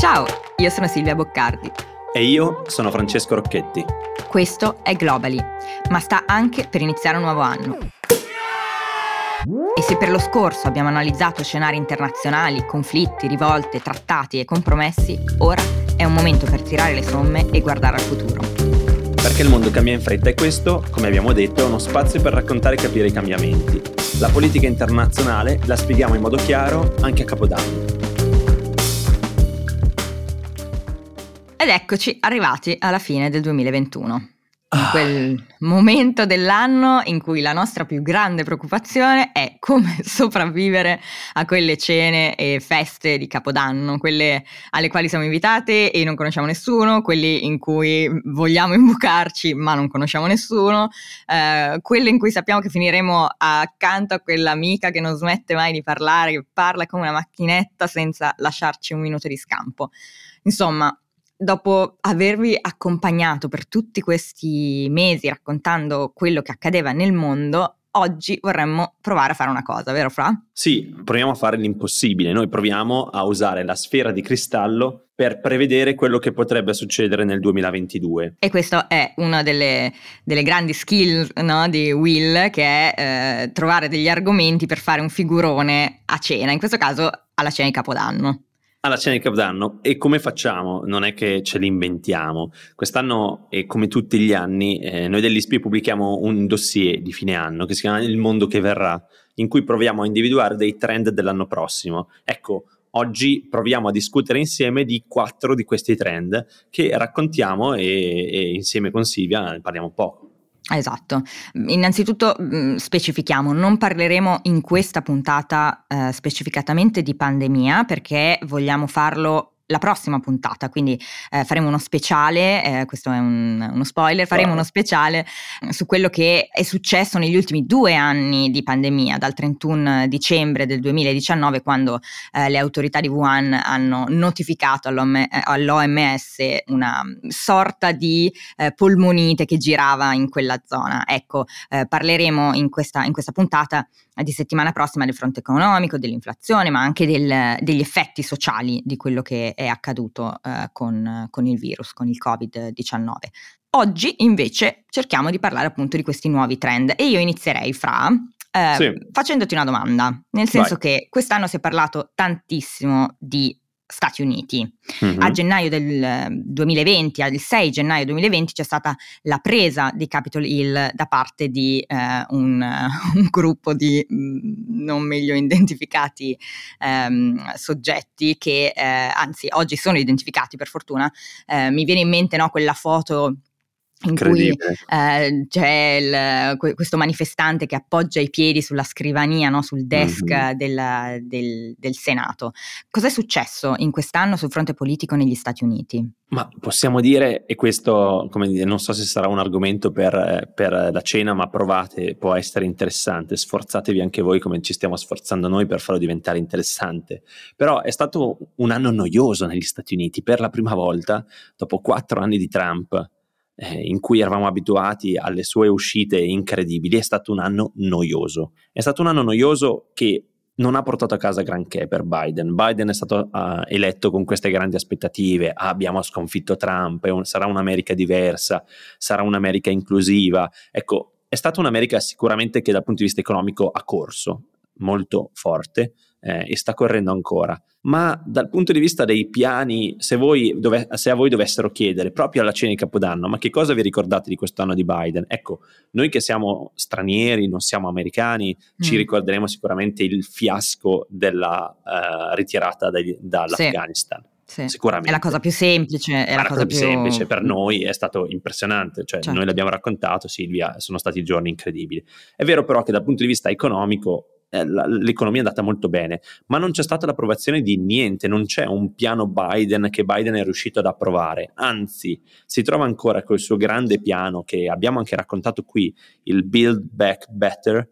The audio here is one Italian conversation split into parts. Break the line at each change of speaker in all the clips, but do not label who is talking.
Ciao, io sono Silvia Boccardi.
E io sono Francesco Rocchetti.
Questo è Globally, ma sta anche per iniziare un nuovo anno. E se per lo scorso abbiamo analizzato scenari internazionali, conflitti, rivolte, trattati e compromessi, ora è un momento per tirare le somme e guardare al futuro.
Perché il mondo cambia in fretta e questo, come abbiamo detto, è uno spazio per raccontare e capire i cambiamenti. La politica internazionale la spieghiamo in modo chiaro anche a Capodanno.
Ed eccoci arrivati alla fine del 2021 in quel momento dell'anno in cui la nostra più grande preoccupazione è come sopravvivere a quelle cene e feste di Capodanno, quelle alle quali siamo invitate e non conosciamo nessuno, quelle in cui vogliamo imbucarci ma non conosciamo nessuno, eh, quelle in cui sappiamo che finiremo accanto a quell'amica che non smette mai di parlare, che parla come una macchinetta senza lasciarci un minuto di scampo. Insomma, dopo avervi accompagnato per tutti questi mesi raccontando quello che accadeva nel mondo, oggi vorremmo provare a fare una cosa, vero Fra?
Sì, proviamo a fare l'impossibile. Noi proviamo a usare la sfera di cristallo per prevedere quello che potrebbe succedere nel 2022.
E questo è una delle, delle grandi skill no, di Will, che è eh, trovare degli argomenti per fare un figurone a cena, in questo caso alla cena di Capodanno
alla cena di Capodanno e come facciamo? Non è che ce l'inventiamo. Quest'anno e come tutti gli anni eh, noi dell'ISPI pubblichiamo un dossier di fine anno che si chiama Il mondo che verrà, in cui proviamo a individuare dei trend dell'anno prossimo. Ecco, oggi proviamo a discutere insieme di quattro di questi trend che raccontiamo e, e insieme con Silvia ne parliamo un po'.
Esatto, innanzitutto mh, specifichiamo, non parleremo in questa puntata eh, specificatamente di pandemia perché vogliamo farlo la prossima puntata, quindi eh, faremo uno speciale, eh, questo è un, uno spoiler, faremo uno speciale eh, su quello che è successo negli ultimi due anni di pandemia, dal 31 dicembre del 2019 quando eh, le autorità di Wuhan hanno notificato all'OMS una sorta di eh, polmonite che girava in quella zona. Ecco, eh, parleremo in questa, in questa puntata di settimana prossima del fronte economico, dell'inflazione, ma anche del, degli effetti sociali di quello che è accaduto eh, con, con il virus, con il Covid-19. Oggi invece cerchiamo di parlare appunto di questi nuovi trend e io inizierei fra eh, sì. facendoti una domanda, nel senso Vai. che quest'anno si è parlato tantissimo di Stati Uniti. Mm-hmm. A gennaio del 2020, al 6 gennaio 2020, c'è stata la presa di Capitol Hill da parte di eh, un, un, gruppo di mh, mm, non meglio identificati ehm, soggetti che, eh, anzi, oggi sono identificati per fortuna. Eh, mi viene in mente no, quella foto in cui eh, c'è il, questo manifestante che appoggia i piedi sulla scrivania, no, sul desk mm-hmm. del, del, del, Senato. Cos'è successo in quest'anno sul fronte politico negli Stati Uniti?
Ma possiamo dire, e questo come dire, non so se sarà un argomento per, per la cena, ma provate, può essere interessante, sforzatevi anche voi come ci stiamo sforzando noi per farlo diventare interessante. Però è stato un anno noioso negli Stati Uniti, per la prima volta, dopo quattro anni di Trump eh, in cui eravamo abituati alle sue uscite incredibili, è stato un anno noioso. È stato un anno noioso che non ha portato a casa granché per Biden. Biden è stato uh, eletto con queste grandi aspettative, ah, abbiamo sconfitto Trump, un, sarà un'America diversa, sarà un'America inclusiva. Ecco, è stata un'America sicuramente che dal punto di vista economico ha corso molto forte eh, e sta correndo ancora ma dal punto di vista dei piani, se, dove, se, a voi dovessero chiedere proprio alla cena di Capodanno, ma che cosa vi ricordate di quest'anno di Biden? Ecco, noi che siamo stranieri, non siamo americani, mm. ci ricorderemo sicuramente il fiasco della uh, ritirata dai, dall'Afghanistan.
Sì. Sicuramente. È la cosa più semplice. È la,
la cosa, più semplice per noi è stato impressionante, cioè certo. noi l'abbiamo raccontato, Silvia, sono stati giorni incredibili. È vero però che dal punto di vista economico l'economia è andata molto bene, ma non c'è stata l'approvazione di niente, non c'è un piano Biden che Biden è riuscito ad approvare, anzi si trova ancora col suo grande piano che abbiamo anche raccontato qui, il Build Back Better,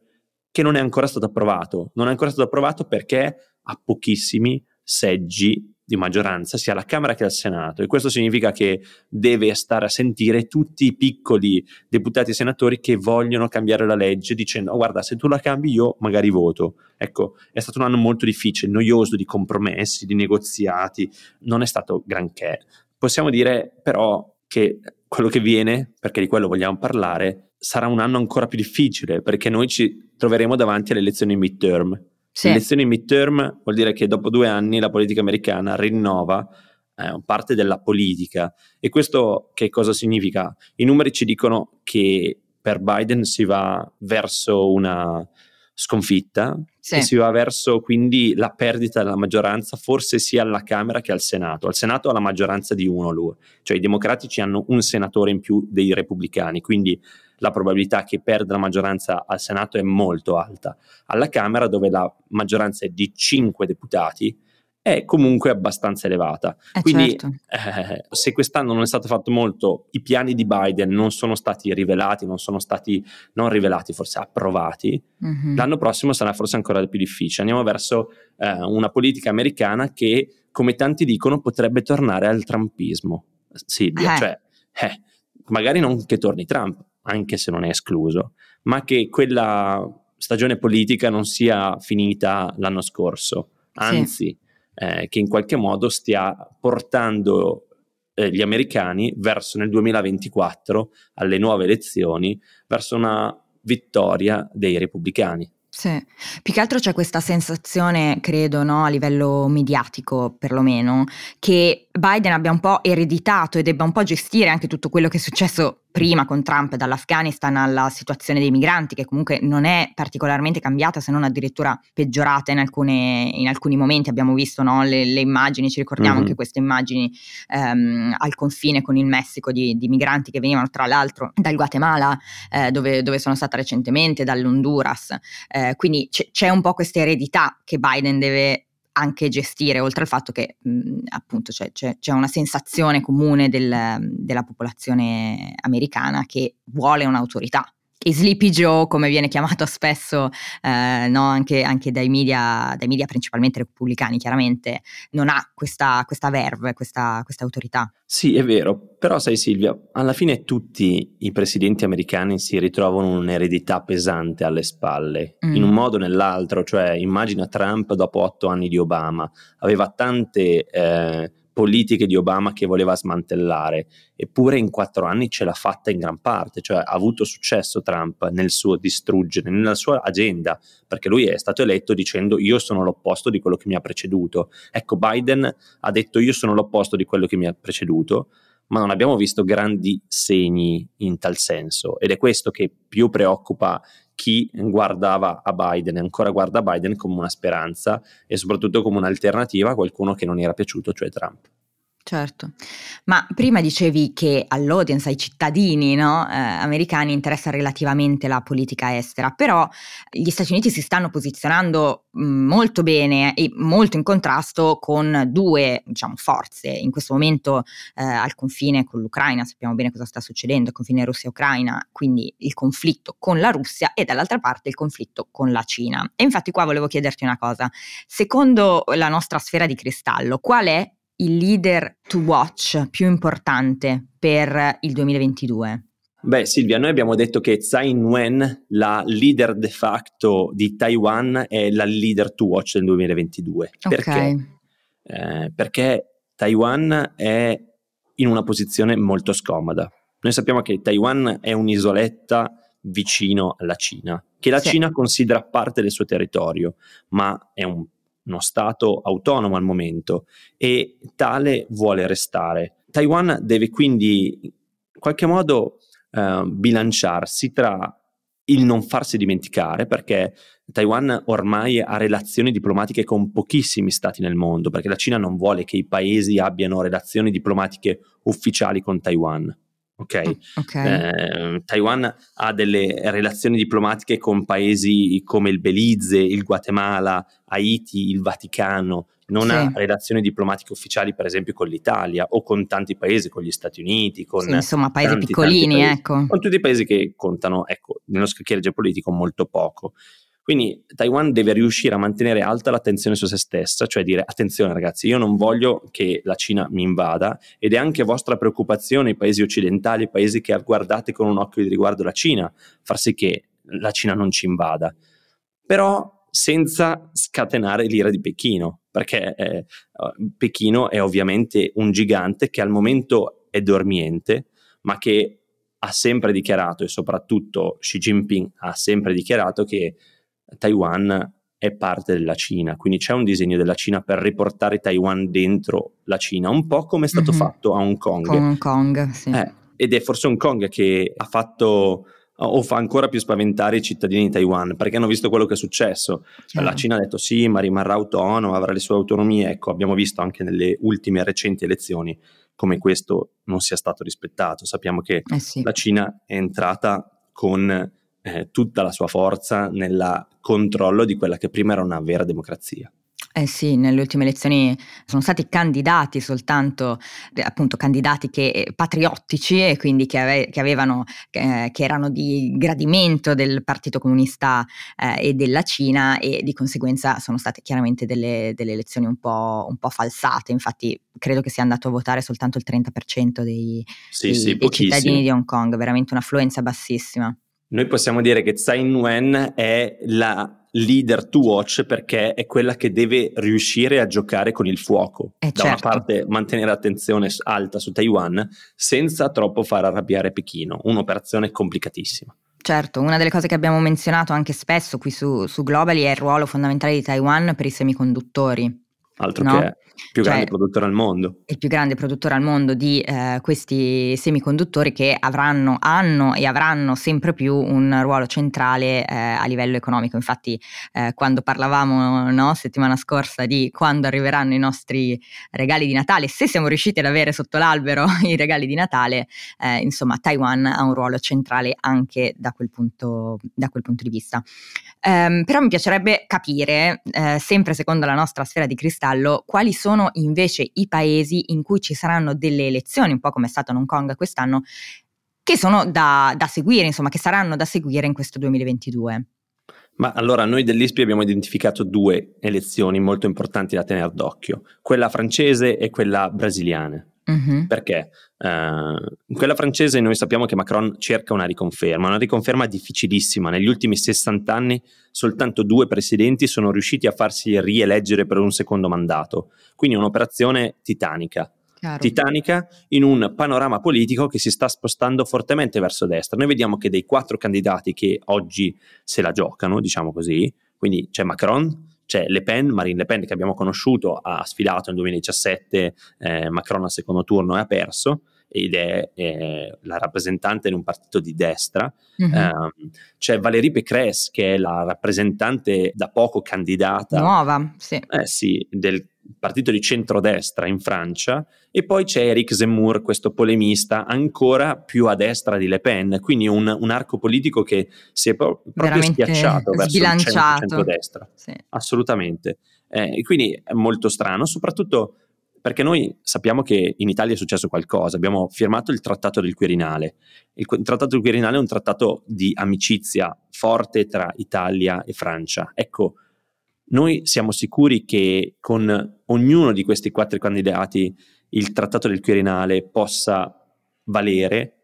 che non è ancora stato approvato. Non è ancora stato approvato perché ha pochissimi seggi di maggioranza sia alla Camera che al Senato e questo significa che deve stare a sentire tutti i piccoli deputati e senatori che vogliono cambiare la legge dicendo oh, guarda se tu la cambi io magari voto. Ecco, è stato un anno molto difficile, noioso di compromessi, di negoziati, non è stato granché. Possiamo dire però che quello che viene, perché di quello vogliamo parlare, sarà un anno ancora più difficile perché noi ci troveremo davanti alle elezioni midterm sì. Le elezioni midterm vuol dire che dopo due anni la politica americana rinnova eh, parte della politica. E questo che cosa significa? I numeri ci dicono che per Biden si va verso una sconfitta sì. e si va verso quindi la perdita della maggioranza forse sia alla Camera che al Senato. Al Senato ha la maggioranza di uno lui, cioè i democratici hanno un senatore in più dei repubblicani, quindi la probabilità che perda la maggioranza al Senato è molto alta. Alla Camera, dove la maggioranza è di 5 deputati, è comunque abbastanza elevata. Eh Quindi certo. eh, se quest'anno non è stato fatto molto, i piani di Biden non sono stati rivelati, non sono stati non rivelati, forse approvati, mm-hmm. l'anno prossimo sarà forse ancora più difficile. Andiamo verso eh, una politica americana che, come tanti dicono, potrebbe tornare al trumpismo. Silvia, eh. cioè, eh, magari non che torni Trump, anche se non è escluso, ma che quella stagione politica non sia finita l'anno scorso, anzi sì. eh, che in qualche modo stia portando eh, gli americani verso nel 2024, alle nuove elezioni, verso una vittoria dei repubblicani.
Sì, più che altro c'è questa sensazione, credo, no, a livello mediatico perlomeno, che Biden abbia un po' ereditato e debba un po' gestire anche tutto quello che è successo prima con Trump, dall'Afghanistan alla situazione dei migranti, che comunque non è particolarmente cambiata, se non addirittura peggiorata in, alcune, in alcuni momenti. Abbiamo visto no, le, le, immagini, ci ricordiamo mm-hmm. anche queste immagini ehm, al confine con il Messico di, di, migranti che venivano tra l'altro dal Guatemala, eh, dove, dove, sono stata recentemente, dall'Honduras. Eh, quindi c- c'è un po' questa eredità che Biden deve anche gestire, oltre al fatto che mh, appunto c'è, c'è, c'è, una sensazione comune del, della popolazione americana che vuole un'autorità. E Sleepy Joe, come viene chiamato spesso eh, no, anche, anche dai, media, dai, media, principalmente repubblicani, chiaramente non ha questa, questa verve, questa, questa autorità.
Sì, è vero, però sai Silvia, alla fine tutti i presidenti americani si ritrovano un'eredità pesante alle spalle, mm. in un modo o nell'altro, cioè immagina Trump dopo otto anni di Obama, aveva tante eh, politiche di Obama che voleva smantellare, eppure in quattro anni ce l'ha fatta in gran parte, cioè ha avuto successo Trump nel suo distruggere, nella sua agenda, perché lui è stato eletto dicendo io sono l'opposto di quello che mi ha preceduto. Ecco, Biden ha detto io sono l'opposto di quello che mi ha preceduto, ma non abbiamo visto grandi segni in tal senso ed è questo che più preoccupa chi guardava a Biden e ancora guarda Biden come una speranza e soprattutto come un'alternativa a qualcuno che non era piaciuto, cioè Trump.
Certo, ma prima dicevi che all'audience, ai cittadini no, eh, americani interessa relativamente la politica estera, però gli Stati Uniti si stanno posizionando mh, molto bene e molto in contrasto con due diciamo, forze. In questo momento eh, al confine con l'Ucraina, sappiamo bene cosa sta succedendo, al confine Russia-Ucraina, quindi il conflitto con la Russia e dall'altra parte il conflitto con la Cina. E infatti qua volevo chiederti una cosa, secondo la nostra sfera di cristallo, qual è il leader to watch più importante per il 2022?
Beh Silvia, noi abbiamo detto che Tsai Ing-wen, la leader de facto di Taiwan, è la leader to watch del 2022. Perché? Okay. Eh, perché Taiwan è in una posizione molto scomoda. Noi sappiamo che Taiwan è un'isoletta vicino alla Cina, che la sì. Cina considera parte del suo territorio, ma è un uno Stato autonomo al momento e tale vuole restare. Taiwan deve quindi in qualche modo eh, bilanciarsi tra il non farsi dimenticare, perché Taiwan ormai ha relazioni diplomatiche con pochissimi stati nel mondo, perché la Cina non vuole che i paesi abbiano relazioni diplomatiche ufficiali con Taiwan. Ok, mm, okay. Eh, Taiwan ha delle relazioni diplomatiche con paesi come il Belize, il Guatemala, Haiti, il Vaticano, non sì. ha relazioni diplomatiche ufficiali per esempio con l'Italia o con tanti paesi, con gli Stati Uniti, con
sì, insomma paesi tanti, piccolini, tanti paesi, ecco.
Con tutti i paesi che contano, ecco, nello scacchiere geopolitico molto poco. Quindi Taiwan deve riuscire a mantenere alta l'attenzione su se stessa, cioè dire attenzione ragazzi, io non voglio che la Cina mi invada ed è anche vostra preoccupazione i paesi occidentali, i paesi che guardate con un occhio di riguardo la Cina, far sì che la Cina non ci invada. Però senza scatenare l'ira di Pechino, perché eh, Pechino è ovviamente un gigante che al momento è dormiente, ma che ha sempre dichiarato, e soprattutto Xi Jinping ha sempre dichiarato che Taiwan è parte della Cina, quindi c'è un disegno della Cina per riportare Taiwan dentro la Cina, un po' come è stato mm-hmm. fatto a Hong Kong.
Con Hong Kong, sì.
Eh, ed è forse Hong Kong che ha fatto o fa ancora più spaventare i cittadini di Taiwan perché hanno visto quello che è successo. Chiaro. La Cina ha detto sì, ma rimarrà autonoma, avrà le sue autonomie. Ecco, abbiamo visto anche nelle ultime recenti elezioni come questo non sia stato rispettato. Sappiamo che eh sì. la Cina è entrata con eh, tutta la sua forza nel controllo di quella che prima era una vera democrazia.
Eh sì, nelle ultime elezioni sono stati candidati soltanto, eh, appunto, candidati che, eh, patriottici e quindi che, ave, che avevano, eh, che erano di gradimento del Partito Comunista eh, e della Cina e di conseguenza sono state chiaramente delle, delle elezioni un po', un po', falsate. Infatti credo che sia andato a votare soltanto il 30% dei, sì, dei, sì, dei cittadini di Hong Kong, veramente un'affluenza bassissima.
Noi possiamo dire che Tsai Ing-wen è la leader to watch perché è quella che deve riuscire a giocare con il fuoco. Eh da certo. una parte mantenere l'attenzione alta su Taiwan senza troppo far arrabbiare Pechino, un'operazione complicatissima.
Certo, una delle cose che abbiamo menzionato anche spesso qui su, su Globally è il ruolo fondamentale di Taiwan per i semiconduttori
altro no? che più grande cioè, produttore al mondo.
Il più grande produttore al mondo di eh, questi semiconduttori che avranno, hanno e avranno sempre più un ruolo centrale eh, a livello economico. Infatti, eh, quando parlavamo no, settimana scorsa di quando arriveranno i nostri regali di Natale, se siamo riusciti ad avere sotto l'albero i regali di Natale, eh, insomma, Taiwan ha un ruolo centrale anche da quel punto, da quel punto di vista. Um, però mi piacerebbe capire, eh, sempre secondo la nostra sfera di cristallo, quali sono invece i paesi in cui ci saranno delle elezioni, un po' come è stato a Hong Kong quest'anno, che sono da, da seguire, insomma, che saranno da seguire in questo 2022.
Ma allora noi dell'ISPI abbiamo identificato due elezioni molto importanti da tenere d'occhio, quella francese e quella brasiliana. Mm-hmm. Perché uh, in quella francese noi sappiamo che Macron cerca una riconferma, una riconferma difficilissima. Negli ultimi 60 anni soltanto due presidenti sono riusciti a farsi rieleggere per un secondo mandato, quindi un'operazione titanica. Chiaro. Titanica in un panorama politico che si sta spostando fortemente verso destra. Noi vediamo che dei quattro candidati che oggi se la giocano, diciamo così, quindi c'è Macron, c'è Le Pen, Marine Le Pen che abbiamo conosciuto, ha sfilato nel 2017, eh, Macron al secondo turno e ha perso ed è eh, la rappresentante in un partito di destra. Mm-hmm. Um, c'è Valérie Pécresse che è la rappresentante da poco candidata.
Nuova, sì.
Eh, sì, del partito di centrodestra in Francia e poi c'è Eric Zemmour, questo polemista ancora più a destra di Le Pen, quindi un, un arco politico che si è pro- proprio schiacciato verso il centrodestra. Sì. Assolutamente. Eh, quindi è molto strano, soprattutto perché noi sappiamo che in Italia è successo qualcosa, abbiamo firmato il Trattato del Quirinale. Il, il Trattato del Quirinale è un trattato di amicizia forte tra Italia e Francia. Ecco, noi siamo sicuri che con ognuno di questi quattro candidati il trattato del Quirinale possa valere,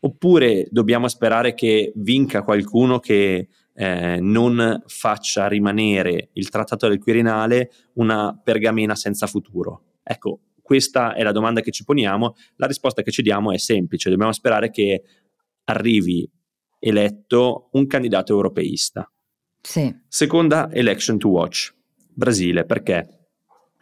oppure dobbiamo sperare che vinca qualcuno che eh, non faccia rimanere il trattato del Quirinale una pergamena senza futuro. Ecco, questa è la domanda che ci poniamo, la risposta che ci diamo è semplice, dobbiamo sperare che arrivi eletto un candidato europeista.
Sì.
Seconda election to watch, Brasile, perché?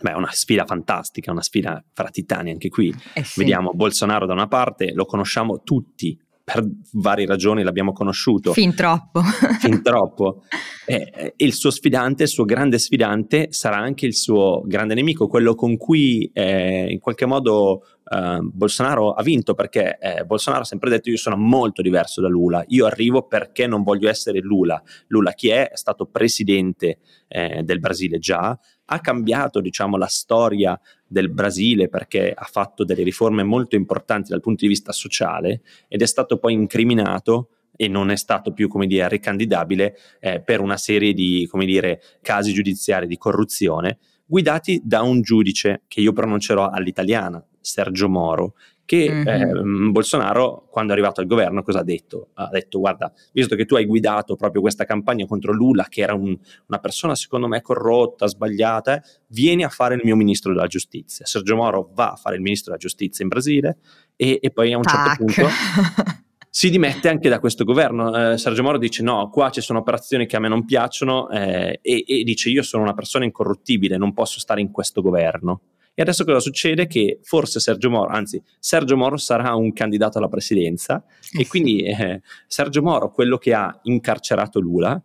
Beh, è una sfida fantastica, una sfida fra titani anche qui. Eh sì. Vediamo Bolsonaro da una parte, lo conosciamo tutti, per varie ragioni l'abbiamo conosciuto.
Fin troppo.
fin troppo. E, il suo sfidante, il suo grande sfidante, sarà anche il suo grande nemico, quello con cui eh, in qualche modo eh, Bolsonaro ha vinto, perché eh, Bolsonaro ha sempre detto io sono molto diverso da Lula, io arrivo perché non voglio essere Lula. Lula chi è? È stato presidente eh, del Brasile già, ha cambiato diciamo, la storia del Brasile perché ha fatto delle riforme molto importanti dal punto di vista sociale ed è stato poi incriminato e non è stato più, come dire, ricandidabile eh, per una serie di, come dire, casi giudiziari di corruzione guidati da un giudice che io pronuncerò all'italiana, Sergio Moro, che mm-hmm. eh, Bolsonaro quando è arrivato al governo cosa ha detto? Ha detto guarda, visto che tu hai guidato proprio questa campagna contro Lula, che era un, una persona secondo me corrotta, sbagliata, eh, vieni a fare il mio ministro della giustizia. Sergio Moro va a fare il ministro della giustizia in Brasile e, e poi a un certo Tac. certo punto si dimette anche da questo governo. Eh, Sergio Moro dice no, qua ci sono operazioni che a me non piacciono eh, e, e, dice io sono una persona incorruttibile, non posso stare in questo governo. E adesso cosa succede? Che forse Sergio Moro, anzi Sergio Moro sarà un candidato alla presidenza eh e quindi eh, Sergio Moro, quello che ha incarcerato Lula,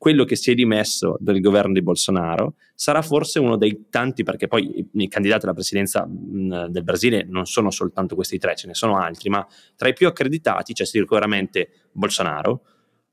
quello che si è dimesso del governo di Bolsonaro sarà forse uno dei tanti, perché poi i candidati alla presidenza mh, del Brasile non sono soltanto questi tre, ce ne sono altri, ma tra i più accreditati c'è sicuramente Bolsonaro,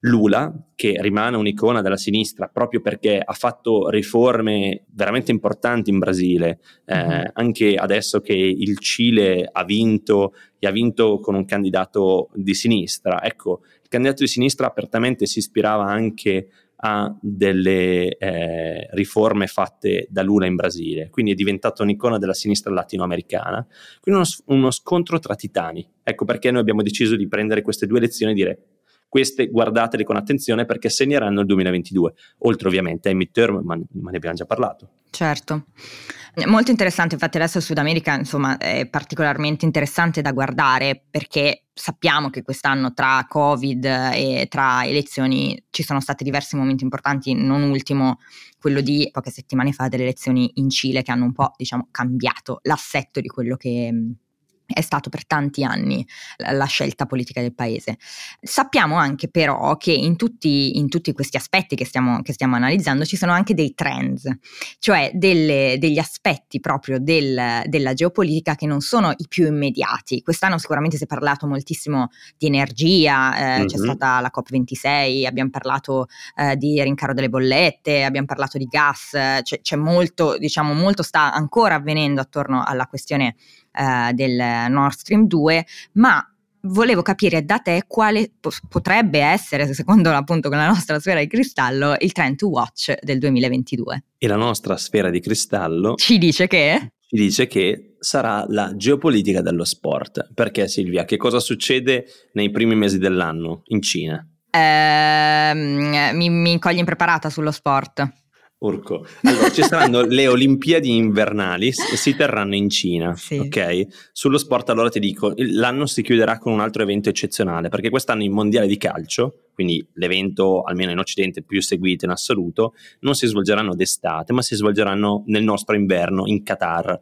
Lula, che rimane un'icona della sinistra proprio perché ha fatto riforme veramente importanti in Brasile, eh, mm-hmm. anche adesso che il Cile ha vinto e ha vinto con un candidato di sinistra. Ecco, il candidato di sinistra apertamente si ispirava anche a delle eh, riforme fatte da Lula in Brasile, quindi è diventato un'icona della sinistra latinoamericana, quindi uno, uno scontro tra titani. Ecco perché noi abbiamo deciso di prendere queste due lezioni e dire queste guardatele con attenzione perché segneranno il 2022, oltre ovviamente ai midterm, ma, ma ne abbiamo già parlato.
Certo. Molto interessante, infatti adesso il Sud America insomma, è particolarmente interessante da guardare perché sappiamo che quest'anno tra Covid e tra elezioni ci sono stati diversi momenti importanti, non ultimo quello di poche settimane fa delle elezioni in Cile che hanno un po' diciamo, cambiato l'assetto di quello che è stato per tanti anni la scelta politica del paese. Sappiamo anche però che in tutti, in tutti questi aspetti che stiamo, che stiamo, analizzando ci sono anche dei trends, cioè delle, degli aspetti proprio del, della geopolitica che non sono i più immediati. Quest'anno sicuramente si è parlato moltissimo di energia, eh, mm-hmm. c'è stata la COP26, abbiamo parlato eh, di rincaro delle bollette, abbiamo parlato di gas, c'è, c'è molto, diciamo, molto sta ancora avvenendo attorno alla questione eh, del Nord Stream 2, ma volevo capire da te quale po- potrebbe essere, secondo appunto con la nostra sfera di cristallo, il trend to watch del 2022.
E la nostra sfera di cristallo
ci dice che?
Ci dice che sarà la geopolitica dello sport. Perché Silvia, che cosa succede nei primi mesi dell'anno in Cina?
Eh, mi, mi cogli impreparata sullo sport.
Urco. Allora, ci saranno le Olimpiadi invernali e si terranno in Cina, sì. ok? Sullo sport allora ti dico, l'anno si chiuderà con un altro evento eccezionale, perché quest'anno i mondiali di calcio, quindi l'evento almeno in Occidente più seguito in assoluto, non si svolgeranno d'estate, ma si svolgeranno nel nostro inverno in Qatar.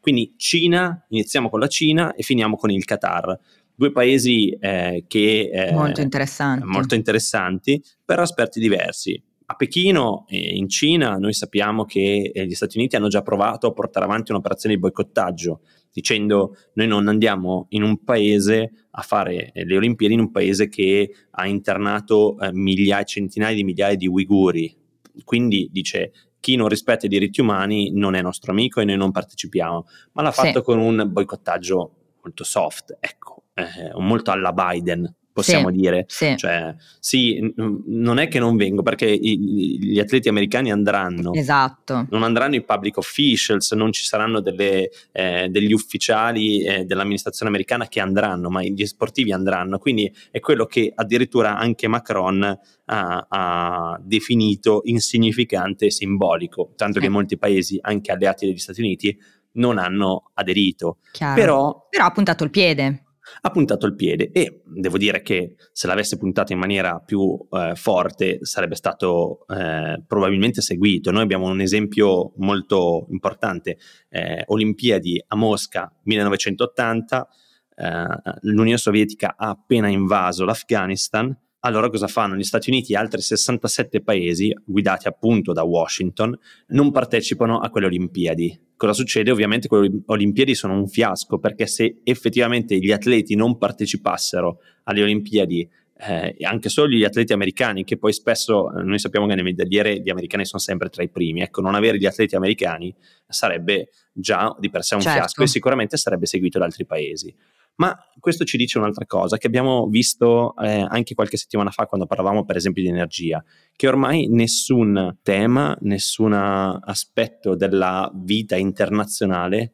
Quindi Cina, iniziamo con la Cina e finiamo con il Qatar due paesi eh, che
eh, molto, interessanti.
molto interessanti per aspetti diversi a Pechino e in Cina noi sappiamo che eh, gli Stati Uniti hanno già provato a portare avanti un'operazione di boicottaggio, dicendo noi non andiamo in un paese a fare eh, le Olimpiadi in un paese che ha internato eh, migliaia, centinaia di migliaia di uiguri. Quindi dice chi non rispetta i diritti umani non è nostro amico e noi non partecipiamo, ma l'ha fatto sì. con un boicottaggio molto soft, ecco, eh, molto alla Biden possiamo sì, dire. Sì. Cioè, sì, non è che non vengo perché i, gli atleti americani andranno.
Esatto.
Non andranno i public officials, non ci saranno delle, eh, degli ufficiali eh, dell'amministrazione americana che andranno, ma gli sportivi andranno. Quindi è quello che addirittura anche Macron ha, ha definito insignificante e simbolico, tanto che molti paesi, anche alleati degli Stati Uniti, non hanno aderito. Però,
Però ha puntato il piede
ha puntato il piede e devo dire che se l'avesse puntato in maniera più eh, forte sarebbe stato eh, probabilmente seguito. Noi abbiamo un esempio molto importante, eh, Olimpiadi a Mosca 1980, eh, l'Unione Sovietica ha appena invaso l'Afghanistan, allora cosa fanno? Gli Stati Uniti e altri 67 paesi, guidati appunto da Washington, non partecipano a quelle Olimpiadi Cosa succede? Ovviamente quelle Olimpiadi sono un fiasco perché se effettivamente gli atleti non partecipassero alle Olimpiadi, eh, anche solo gli atleti americani, che poi spesso eh, noi sappiamo che nelle medagliere gli americani sono sempre tra i primi, ecco, non avere gli atleti americani sarebbe già di per sé un certo. fiasco e sicuramente sarebbe seguito da altri paesi. Ma questo ci dice un'altra cosa che abbiamo visto eh, anche qualche settimana fa quando parlavamo per esempio di energia, che ormai nessun tema, nessun aspetto della vita internazionale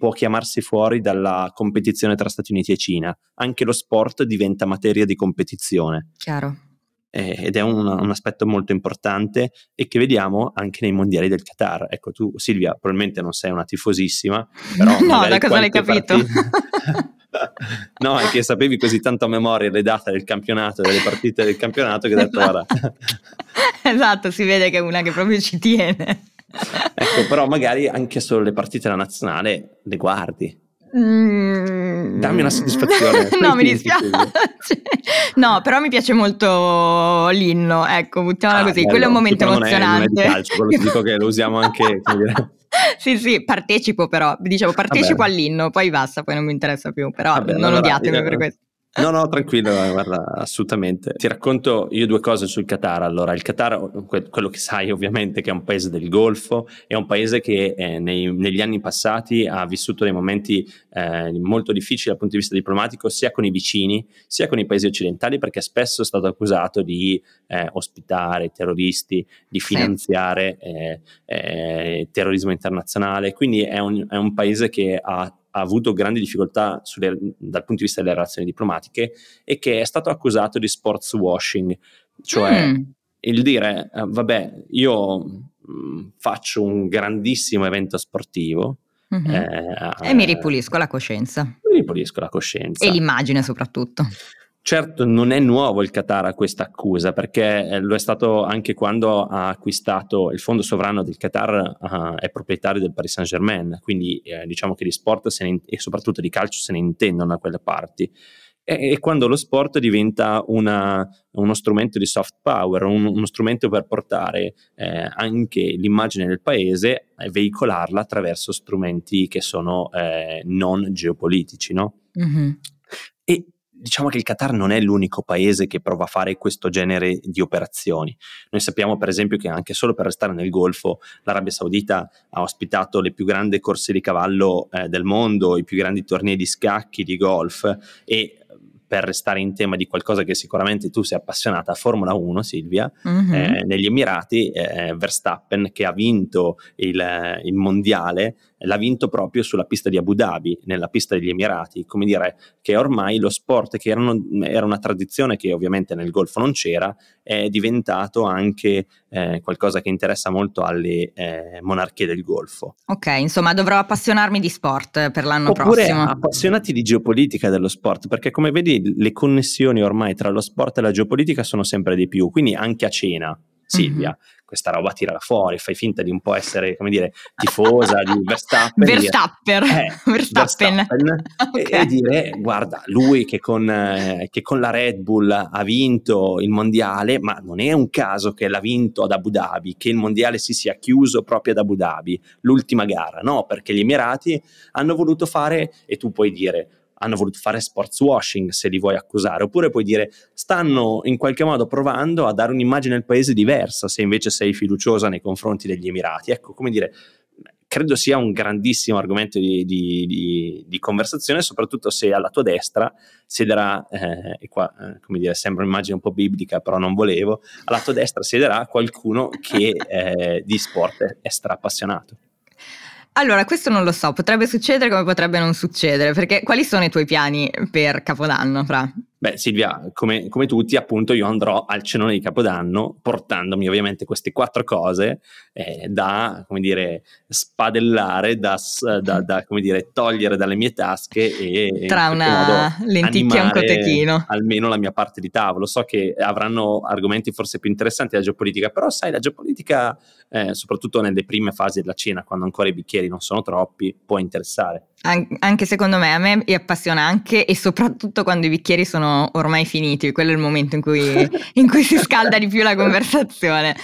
può chiamarsi fuori dalla competizione tra Stati Uniti e Cina. Anche lo sport diventa materia di competizione.
Chiaro.
Eh, ed è un, un, aspetto molto importante e che vediamo anche nei mondiali del Qatar. Ecco, tu Silvia probabilmente non sei una tifosissima, però...
no, da cosa l'hai capito?
no, è che sapevi così tanto a memoria le date del campionato, delle partite del campionato che hai detto ora.
esatto, si vede che è una che proprio ci tiene.
ecco, però magari anche solo le partite della nazionale le guardi. Mm. Dammi una soddisfazione.
no, mi dispiace. no, però mi piace molto l'inno, ecco, buttiamola ah, così. Bello. Quello è un momento
Tutto
emozionante. Non è, non
è calcio, quello dico che lo usiamo anche.
sì, sì, partecipo però, dicevo partecipo Vabbè. all'inno, poi basta, poi non mi interessa più, però Vabbè, non allora, odiatemi io... per questo.
No, no, tranquillo, guarda, assolutamente. Ti racconto io due cose sul Qatar. Allora, il Qatar, quello che sai ovviamente che è un paese del Golfo, è un paese che eh, nei, negli anni passati ha vissuto dei momenti eh, molto difficili dal punto di vista diplomatico, sia con i vicini, sia con i paesi occidentali, perché spesso è stato accusato di eh, ospitare terroristi, di finanziare eh, eh, terrorismo internazionale. Quindi è un, è un paese che ha ha avuto grandi difficoltà sulle, dal punto di vista delle relazioni diplomatiche e che è stato accusato di sports washing, cioè mm. il dire eh, vabbè io mh, mm, faccio un grandissimo evento sportivo
mm-hmm. eh, e mi ripulisco la coscienza.
Mi ripulisco la coscienza.
E l'immagine soprattutto.
Certo, non è nuovo il Qatar a questa accusa, perché eh, lo è stato anche quando ha acquistato il fondo sovrano del Qatar, uh, è proprietario del Paris Saint-Germain, quindi eh, diciamo che di sport ne, e soprattutto di calcio se ne intendono da quelle parti. E, e quando lo sport diventa una, uno strumento di soft power, un, uno strumento per portare eh, anche l'immagine del paese e veicolarla attraverso strumenti che sono eh, non geopolitici, no? Mm-hmm. Diciamo che il Qatar non è l'unico paese che prova a fare questo genere di operazioni. Noi sappiamo per esempio che anche solo per restare nel Golfo l'Arabia Saudita ha ospitato le più grandi corse di cavallo eh, del mondo, i più grandi tornei di scacchi, di golf e per restare in tema di qualcosa che sicuramente tu sei appassionata, Formula 1 Silvia, mm-hmm. eh, negli Emirati eh, Verstappen che ha vinto il, il mondiale l'ha vinto proprio sulla pista di Abu Dhabi, nella pista degli Emirati, come dire che ormai lo sport che erano, era una tradizione che ovviamente nel Golfo non c'era, è diventato anche eh, qualcosa che interessa molto alle eh, monarchie del Golfo.
Ok, insomma dovrò appassionarmi di sport per l'anno
Oppure
prossimo.
appassionati di geopolitica dello sport, perché come vedi le connessioni ormai tra lo sport e la geopolitica sono sempre di più, quindi anche a cena. Silvia, mm-hmm questa roba tirala fuori, fai finta di un po' essere, come dire, tifosa di Verstappen.
Verstappen. Dire, eh, Verstappen.
Verstappen okay. e, dire, guarda, lui che con, eh, che con, la Red Bull ha vinto il mondiale, ma non è un caso che l'ha vinto ad Abu Dhabi, che il mondiale si sia chiuso proprio ad Abu Dhabi, l'ultima gara, no? Perché gli Emirati hanno voluto fare, e tu puoi dire, hanno voluto fare sports washing se li vuoi accusare, oppure puoi dire stanno in qualche modo provando a dare un'immagine al paese diversa se invece sei fiduciosa nei confronti degli Emirati. Ecco, come dire, credo sia un grandissimo argomento di, di, di, di conversazione, soprattutto se alla tua destra siederà, eh, e qua eh, come dire, sembra un'immagine un po' biblica, però non volevo, alla tua destra siederà qualcuno che eh, di sport è, è strappassionato.
Allora, questo non lo so, potrebbe succedere come potrebbe non succedere, perché quali sono i tuoi piani per Capodanno, Fra?
Beh, Silvia, come, come, tutti, appunto, io andrò al cenone di Capodanno portandomi ovviamente queste quattro cose eh, da, come dire, spadellare, da, da, da, come dire, togliere dalle mie tasche e
tra una lenticchia e un cotechino.
Almeno la mia parte di tavolo. So che avranno argomenti forse più interessanti della geopolitica, però sai, la geopolitica, eh, soprattutto nelle prime fasi della cena, quando ancora i bicchieri non sono troppi, può interessare.
An- anche secondo me, a me appassiona anche e soprattutto quando i bicchieri sono ormai finiti, quello è il momento in cui, in cui si scalda di più la conversazione.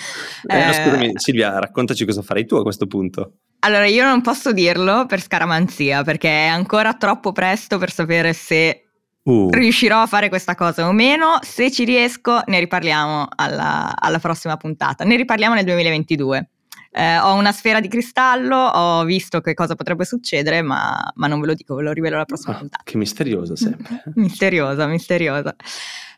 Eh, eh, scusami, Silvia, raccontaci cosa farei tu a questo punto.
Allora, io non posso dirlo per scaramanzia, perché è ancora troppo presto per sapere se Uh. riuscirò a fare questa cosa o meno. Se ci riesco, ne riparliamo alla, alla prossima puntata. Ne riparliamo nel 2022. Eh, ho una sfera di cristallo, ho visto che cosa potrebbe succedere, ma, ma non ve lo dico, ve lo rivelo la prossima ah, puntata.
Che misteriosa sempre.
misteriosa, misteriosa.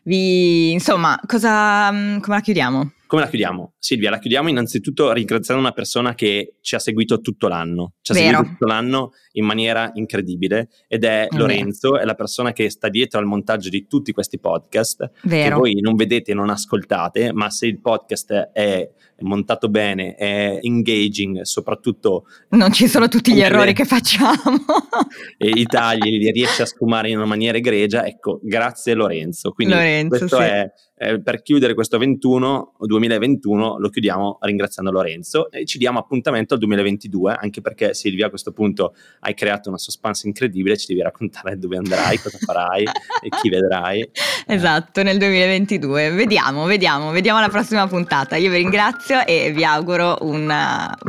Vi, insomma, cosa, mm, come la chiudiamo?
Come la chiudiamo? Silvia, la chiudiamo innanzitutto ringraziando una persona che ci ha seguito tutto l'anno, ci ha Vero. seguito tutto l'anno in maniera incredibile ed è Vero. Lorenzo, è la persona che sta dietro al montaggio di tutti questi podcast Vero. che voi non vedete e non ascoltate, ma se il podcast è montato bene, è engaging, soprattutto...
Non ci sono tutti gli errori che facciamo.
e i tagli li riesce a sfumare in una maniera egregia, ecco, grazie Lorenzo. Quindi Lorenzo, questo sì. è eh, per chiudere questo 21, 2021 lo chiudiamo ringraziando Lorenzo e ci diamo appuntamento al 2022 anche perché Silvia a questo punto hai creato una suspense incredibile ci devi raccontare dove andrai, cosa farai e chi vedrai.
Esatto nel 2022 vediamo, vediamo, vediamo la prossima puntata. Io vi ringrazio e vi auguro un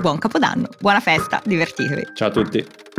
buon capodanno. Buona festa, divertitevi.
Ciao a tutti